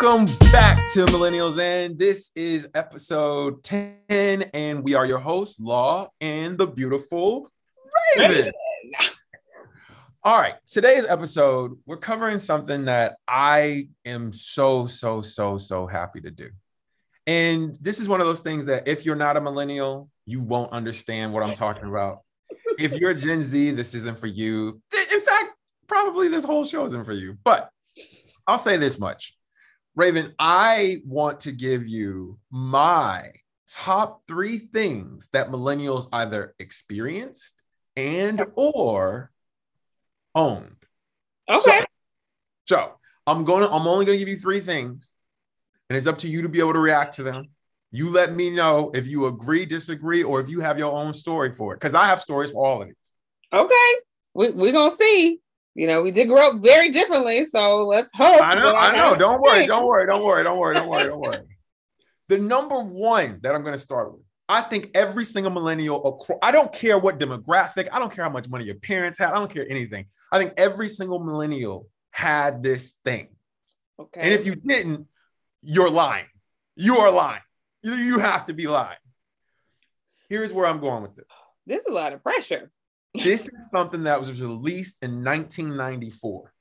Welcome back to Millennials, and this is episode 10, and we are your hosts, Law and the beautiful Raven. All right, today's episode, we're covering something that I am so, so, so, so happy to do. And this is one of those things that if you're not a millennial, you won't understand what I'm talking about. If you're Gen Z, this isn't for you. In fact, probably this whole show isn't for you. But I'll say this much Raven, I want to give you my top three things that millennials either experienced and or owned. Okay. So, so I'm going to I'm only going to give you three things and it's up to you to be able to react to them. You let me know if you agree, disagree, or if you have your own story for it. Because I have stories for all of these. Okay. We, we're going to see. You know, we did grow up very differently. So let's hope. I know. I know. Don't worry. Don't worry. Don't worry. Don't worry. Don't worry. Don't worry. The number one that I'm going to start with, I think every single millennial, I don't care what demographic, I don't care how much money your parents had, I don't care anything. I think every single millennial had this thing. Okay. And if you didn't, you're lying. You are lying. You, you have to be lying. Here's where I'm going with this. This is a lot of pressure. This is something that was released in 1994.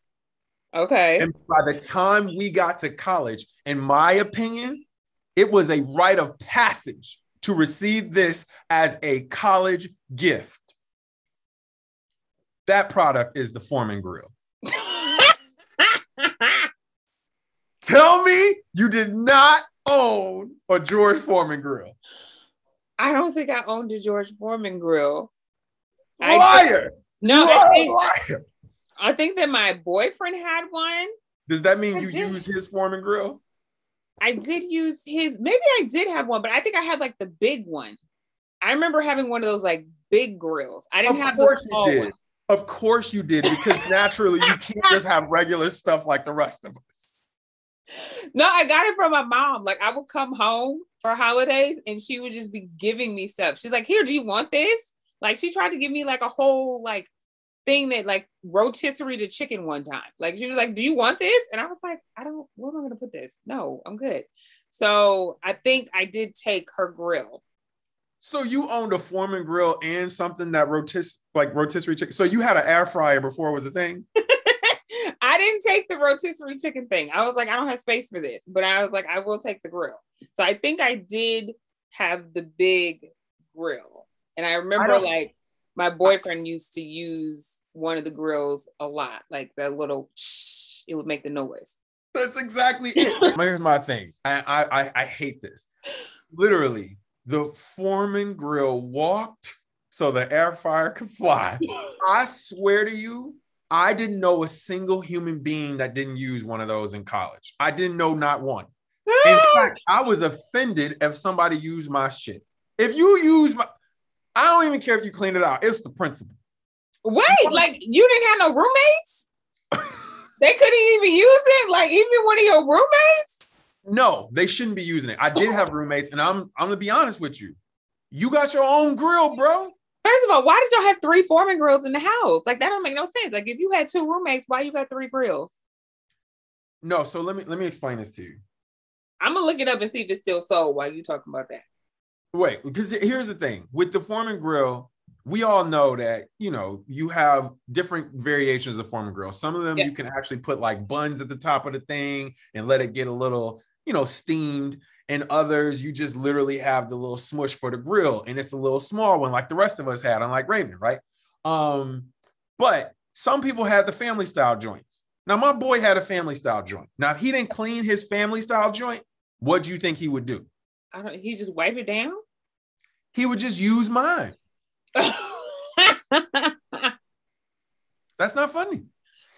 Okay. And by the time we got to college, in my opinion, it was a rite of passage to receive this as a college gift. That product is the Foreman Grill. Tell me you did not own a George Foreman grill. I don't think I owned a George Foreman grill. Liar! no, I think, liar. I think that my boyfriend had one. Does that mean I you use his Foreman grill? I did use his. Maybe I did have one, but I think I had like the big one. I remember having one of those like big grills. I didn't of have the small one. Of course you did, because naturally you can't just have regular stuff like the rest of us no, I got it from my mom. Like I would come home for holidays and she would just be giving me stuff. She's like, "Here, do you want this?" Like she tried to give me like a whole like thing that like rotisserie to chicken one time. Like she was like, "Do you want this?" And I was like, "I don't. Where am I going to put this? No, I'm good." So I think I did take her grill. So you owned a Foreman grill and something that rotis like rotisserie chicken. So you had an air fryer before it was a thing. I didn't take the rotisserie chicken thing. I was like, I don't have space for this, but I was like, I will take the grill. So I think I did have the big grill. And I remember I like my boyfriend used to use one of the grills a lot, like that little shh, it would make the noise. That's exactly it. Here's my thing. I, I I hate this. Literally, the Foreman grill walked so the air fryer could fly. I swear to you, I didn't know a single human being that didn't use one of those in college. I didn't know not one. In fact, I was offended if somebody used my shit. If you use my, I don't even care if you clean it out. It's the principle. Wait, like you didn't have no roommates? they couldn't even use it. Like even one of your roommates? No, they shouldn't be using it. I did have roommates, and I'm I'm gonna be honest with you. You got your own grill, bro. First of all, why did y'all have three Foreman grills in the house? Like that don't make no sense. Like if you had two roommates, why you got three grills? No, so let me let me explain this to you. I'm gonna look it up and see if it's still sold while you talking about that. Wait, because here's the thing. With the Foreman grill, we all know that you know you have different variations of Foreman grill. Some of them yeah. you can actually put like buns at the top of the thing and let it get a little, you know, steamed. And others you just literally have the little smush for the grill and it's a little small one like the rest of us had unlike raven right? Um but some people had the family style joints. Now my boy had a family style joint. Now if he didn't clean his family style joint what do you think he would do? I don't, he just wipe it down he would just use mine that's not funny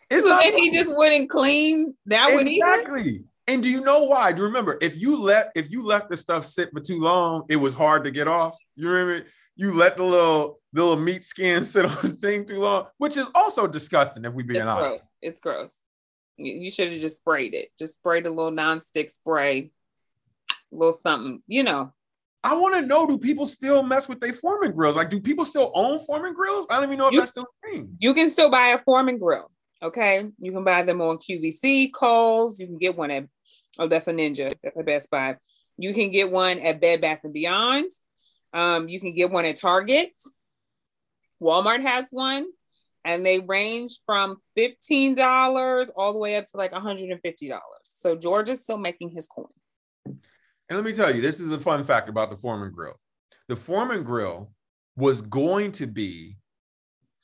it's so not then funny. he just wouldn't clean that exactly. one exactly and do you know why? Do you remember if you let if you left the stuff sit for too long, it was hard to get off. You remember you let the little the little meat skin sit on the thing too long, which is also disgusting if we being it's honest. Gross. It's gross. You should have just sprayed it. Just sprayed a little non-stick spray, a little something, you know. I want to know: Do people still mess with their Foreman grills? Like, do people still own Foreman grills? I don't even know if you, that's still a thing. You can still buy a Foreman grill. Okay, you can buy them on QVC, Kohl's. You can get one at Oh, that's a Ninja. That's a Best Buy. You can get one at Bed Bath and Beyond. Um, you can get one at Target. Walmart has one, and they range from fifteen dollars all the way up to like one hundred and fifty dollars. So George is still making his coin. And let me tell you, this is a fun fact about the Foreman Grill. The Foreman Grill was going to be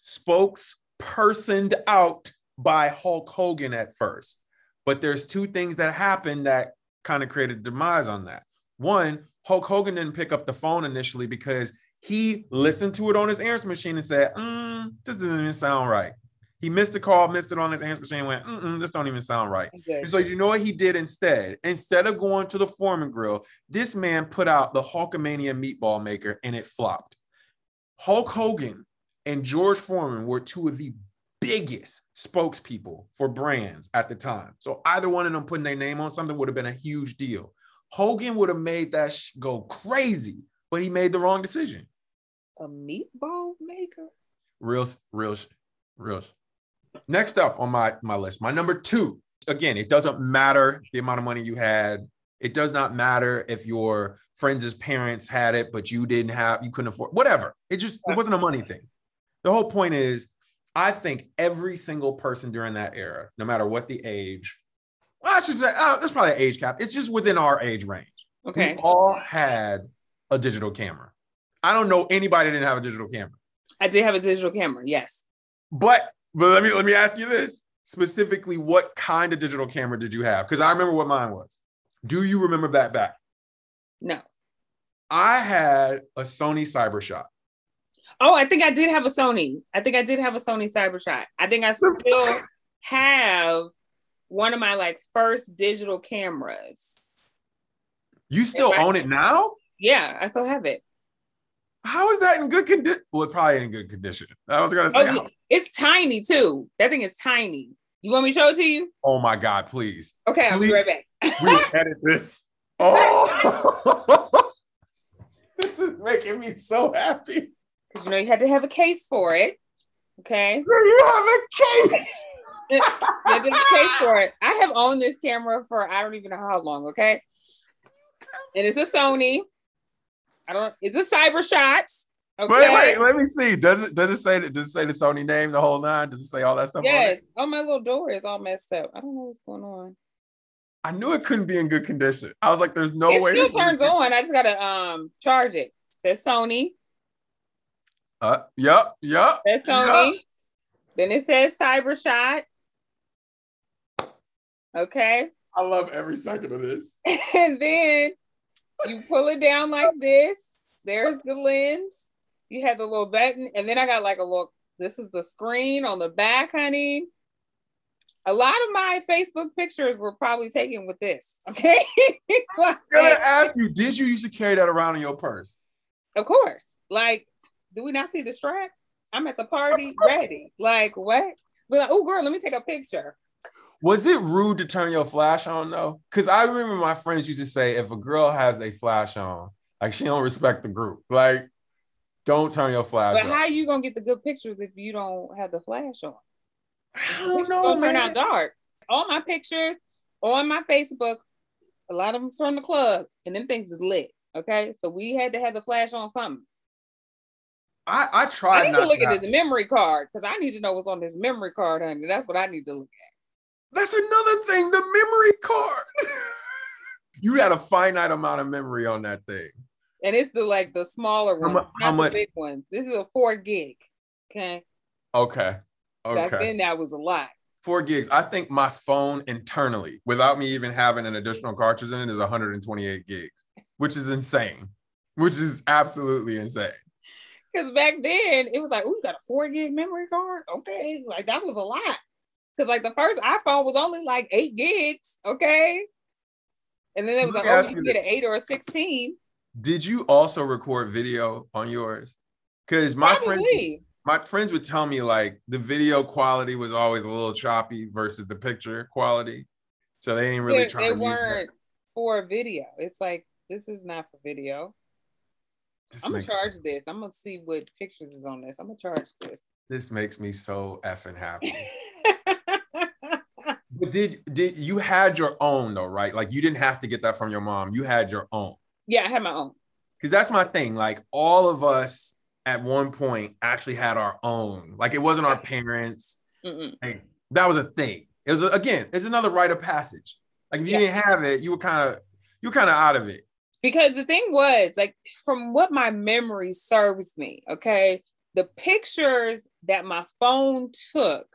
spokespersoned out by Hulk Hogan at first. But there's two things that happened that kind of created demise on that. One, Hulk Hogan didn't pick up the phone initially because he listened to it on his answer machine and said, mm, "This doesn't even sound right." He missed the call, missed it on his answer machine, went, Mm-mm, "This don't even sound right." Okay. So you know what he did instead? Instead of going to the Foreman Grill, this man put out the Hulkamania meatball maker, and it flopped. Hulk Hogan and George Foreman were two of the biggest spokespeople for brands at the time. So either one of them putting their name on something would have been a huge deal. Hogan would have made that sh- go crazy, but he made the wrong decision. A meatball maker. Real, real, real. Next up on my my list, my number two. Again, it doesn't matter the amount of money you had. It does not matter if your friends' parents had it, but you didn't have, you couldn't afford, whatever. It just it wasn't a money thing. The whole point is, I think every single person during that era, no matter what the age, well, I should say, oh, that's probably an age cap. It's just within our age range. Okay. We all had a digital camera. I don't know anybody that didn't have a digital camera. I did have a digital camera. Yes. But but let me let me ask you this specifically: what kind of digital camera did you have? Because I remember what mine was. Do you remember that back? No. I had a Sony CyberShot. Oh, I think I did have a Sony. I think I did have a Sony CyberShot. I think I still have one of my like first digital cameras. You still own it now? Yeah, I still have it. How is that in good condition? Well, it probably in good condition. I was gonna oh, say, Oh, yeah. it's tiny too. That thing is tiny. You want me to show it to you? oh my god, please. Okay, I'll be right back. We edit this. Oh, this is making me so happy. Because you know you had to have a case for it. Okay. You have a case. To have a case for it. I have owned this camera for I don't even know how long, okay? And it's a Sony. I don't Is a cyber shot. Okay. Wait, wait, let me see. Does it does it say does it say the Sony name the whole nine? Does it say all that stuff? on it? Yes. Oh, my little door is all messed up. I don't know what's going on. I knew it couldn't be in good condition. I was like, there's no it way. still this turns on. I just gotta um charge it. says Sony. Uh, yep, yep. Says Sony. Then it says Cybershot. Okay. I love every second of this. And then you pull it down like this. There's the lens. You have the little button. And then I got like a little, this is the screen on the back, honey. A lot of my Facebook pictures were probably taken with this. Okay. I'm gonna ask you, did you used to carry that around in your purse? of course. Like, do we not see the strap? I'm at the party ready. Like, what? Be like, oh, girl, let me take a picture. Was it rude to turn your flash on though? Because I remember my friends used to say, if a girl has a flash on, like she don't respect the group. Like, don't turn your flash But on. how are you gonna get the good pictures if you don't have the flash on? I don't know, turn man. out dark. All my pictures on my Facebook, a lot of them from the club, and them things is lit. Okay, so we had to have the flash on something. I, I I need not to look at his memory card because I need to know what's on this memory card, honey. That's what I need to look at. That's another thing, the memory card. you had a finite amount of memory on that thing. And it's the like the smaller one, not how the much- big ones. This is a four gig. Okay, Okay. Okay. Back then that was a lot. Four gigs. I think my phone internally, without me even having an additional cartridge in it, is 128 gigs, which is insane. Which is absolutely insane. Because back then it was like, oh, you got a four gig memory card? Okay, like that was a lot. Because like the first iPhone was only like eight gigs, okay. And then it was like, oh, you can get an eight or a sixteen. Did you also record video on yours? Because my friends, Probably. my friends would tell me like the video quality was always a little choppy versus the picture quality. So they ain't really They, trying they to weren't for video. It's like this is not for video. This I'm gonna charge this. I'm gonna see what pictures is on this. I'm gonna charge this. this makes me so effing happy. But did did you had your own though, right? Like you didn't have to get that from your mom. You had your own. Yeah, I had my own. Because that's my thing. Like all of us at one point actually had our own. Like it wasn't our parents. Like, that was a thing. It was a, again, it's another rite of passage. Like if you yeah. didn't have it, you were kind of you were kind of out of it. Because the thing was, like, from what my memory serves me, okay, the pictures that my phone took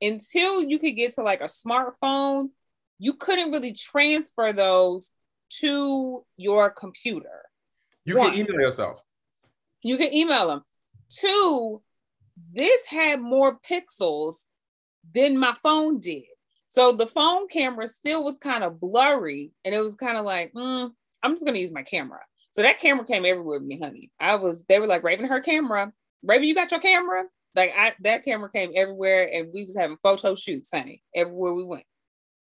until you could get to like a smartphone, you couldn't really transfer those to your computer. You One, can email yourself. You can email them. Two, this had more pixels than my phone did. So the phone camera still was kind of blurry, and it was kind of like, mm, I'm just gonna use my camera. So that camera came everywhere with me, honey. I was, they were like, Raven, her camera. Raven, you got your camera? Like I, that camera came everywhere, and we was having photo shoots, honey, everywhere we went.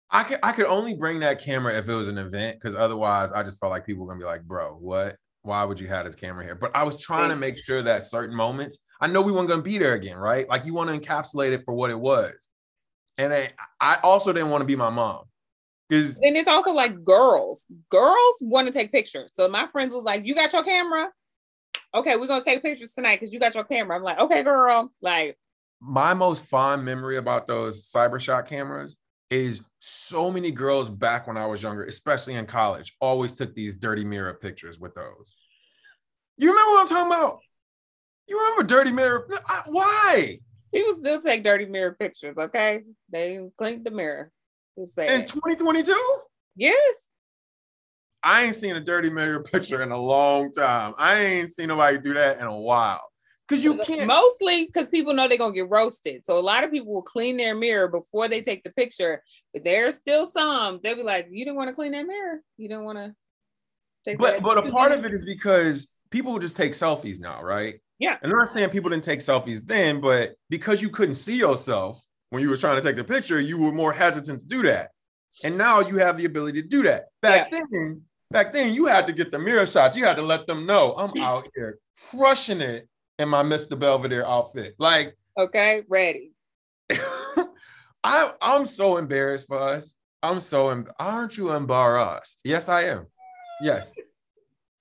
I could, I could only bring that camera if it was an event, because otherwise, I just felt like people were gonna be like, "Bro, what? Why would you have this camera here?" But I was trying to make sure that certain moments, I know we weren't gonna be there again, right? Like you want to encapsulate it for what it was, and I, I also didn't want to be my mom. Because and it's also like girls, girls want to take pictures. So my friends was like, "You got your camera? Okay, we're gonna take pictures tonight because you got your camera. I'm like, okay, girl. Like my most fond memory about those Cybershot cameras is so many girls back when I was younger, especially in college, always took these dirty mirror pictures with those. You remember what I'm talking about? You remember dirty mirror? Why? People still take dirty mirror pictures, okay? They clean the mirror. In 2022? Yes. I ain't seen a dirty mirror picture in a long time. I ain't seen nobody do that in a while. Cause you can't mostly because people know they're gonna get roasted. So a lot of people will clean their mirror before they take the picture. But there's still some they'll be like, You didn't want to clean that mirror. You don't want to take But but a part of it is because people will just take selfies now, right? Yeah. And I'm not saying people didn't take selfies then, but because you couldn't see yourself when you were trying to take the picture, you were more hesitant to do that. And now you have the ability to do that. Back yeah. then, Back then, you had to get the mirror shots. You had to let them know I'm out here crushing it in my Mr. Belvedere outfit. Like, okay, ready. I I'm so embarrassed for us. I'm so em- aren't you embarrassed? Yes, I am. Yes,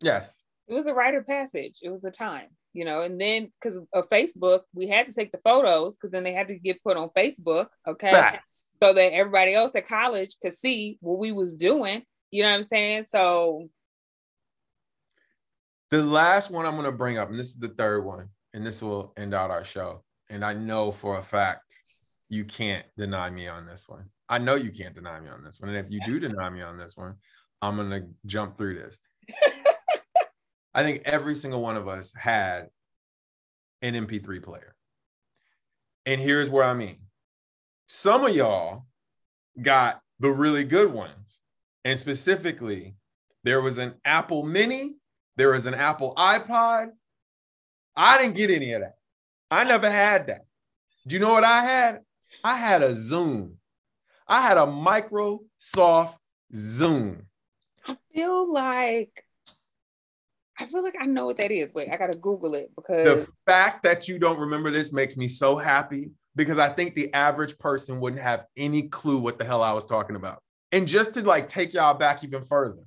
yes. It was a rite of passage. It was a time, you know. And then because of Facebook, we had to take the photos because then they had to get put on Facebook. Okay, Facts. so that everybody else at college could see what we was doing. You know what I'm saying? So the last one I'm going to bring up, and this is the third one, and this will end out our show. And I know for a fact you can't deny me on this one. I know you can't deny me on this one. And if you do deny me on this one, I'm going to jump through this. I think every single one of us had an MP3 player. And here's where I mean some of y'all got the really good ones and specifically, there was an Apple Mini, there was an Apple iPod. I didn't get any of that. I never had that. Do you know what I had? I had a Zune. I had a Microsoft Zune. I feel like I feel like I know what that is. Wait, I gotta Google it because the fact that you don't remember this makes me so happy because I think the average person wouldn't have any clue what the hell I was talking about. And just to like take y'all back even further,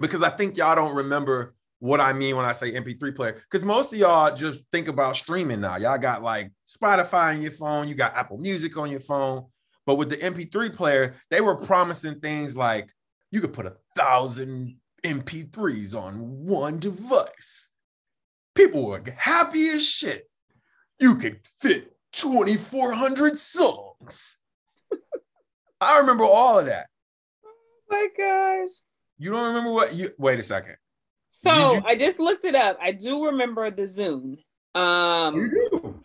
because I think y'all don't remember what I mean when I say MP3 player. Because most of y'all just think about streaming now. Y'all got like Spotify on your phone, you got Apple Music on your phone. But with the MP3 player, they were promising things like you could put a thousand MP3s on one device. People were happy as shit. You could fit 2,400 songs. I remember all of that my gosh. You don't remember what you wait a second. So you... I just looked it up. I do remember the Zune. Um you do.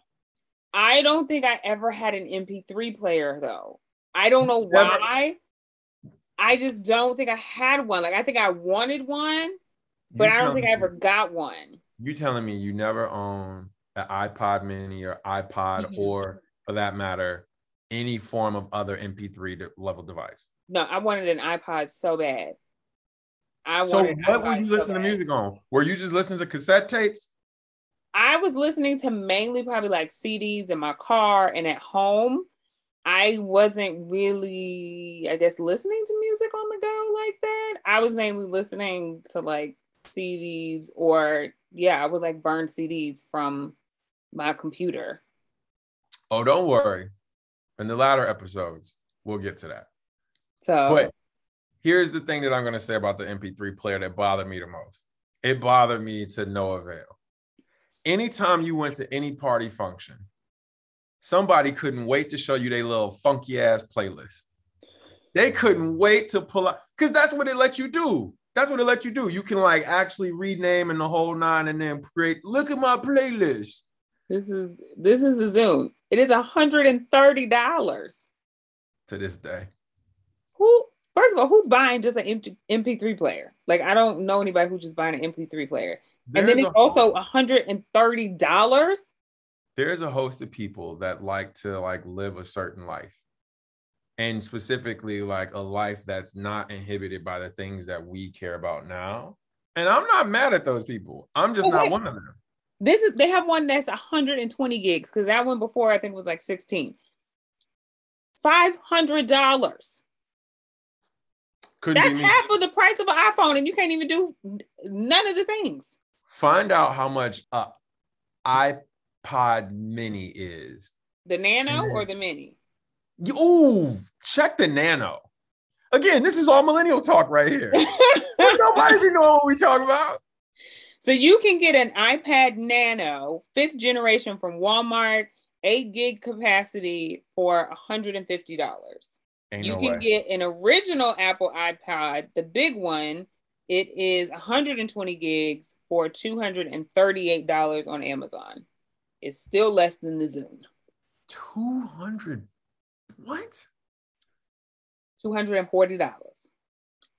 I don't think I ever had an MP3 player though. I don't know why. I just don't think I had one. Like I think I wanted one, but you I don't think me, I ever got one. You telling me you never owned an iPod mini or iPod mm-hmm. or for that matter, any form of other MP3 level device? No, I wanted an iPod so bad. I so what were you so listening bad. to music on? Were you just listening to cassette tapes? I was listening to mainly probably like CDs in my car and at home. I wasn't really, I guess, listening to music on the go like that. I was mainly listening to like CDs or yeah, I would like burn CDs from my computer. Oh, don't worry. In the latter episodes, we'll get to that. So, but here's the thing that I'm going to say about the MP3 player that bothered me the most. It bothered me to no avail. Anytime you went to any party function, somebody couldn't wait to show you their little funky ass playlist. They couldn't wait to pull out because that's what it let you do. That's what it let you do. You can like actually rename and the whole nine and then create. Look at my playlist. This is this is the Zune. It is hundred and thirty dollars to this day. Who? First of all, who's buying just an MP3 player? Like I don't know anybody who's just buying an MP3 player. There's and then it's also and thirty dollars. There's a host of people that like to like live a certain life and specifically like a life that's not inhibited by the things that we care about now. And I'm not mad at those people. I'm just not one of them. This is they have one that's 120 gigs because that one before I think was like 16. Five hundred dollars. That's half of the price of an iPhone, and you can't even do none of the things. Find out how much a iPod Mini is. The Nano mm. or the Mini? Ooh, check the nano. Again, this is all millennial talk right here. Nobody know what we talk about. So you can get an iPod Nano, fifth generation from Walmart, eight gig capacity for $150. Ain't you no can way. get an original Apple iPod, the big one. It is 120 gigs for $238 on Amazon. It's still less than the Zune. 200 what? $240.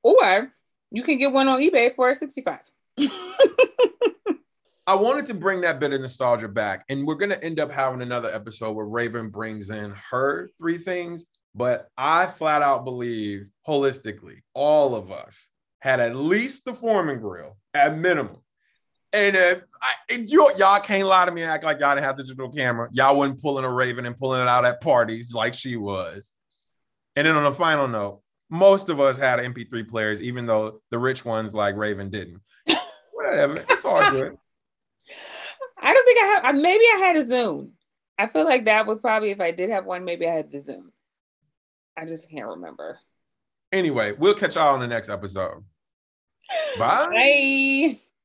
Or you can get one on eBay for 65 I wanted to bring that bit of nostalgia back, and we're gonna end up having another episode where Raven brings in her three things. But I flat out believe holistically, all of us had at least the Foreman grill at minimum. And if, I, if you, y'all can't lie to me, and act like y'all didn't have digital camera. Y'all wasn't pulling a Raven and pulling it out at parties like she was. And then on a final note, most of us had MP3 players, even though the rich ones like Raven didn't. Whatever, it's all good. I don't think I have. Maybe I had a Zune. I feel like that was probably if I did have one. Maybe I had the Zune. I just can't remember. Anyway, we'll catch y'all on the next episode. Bye. Bye.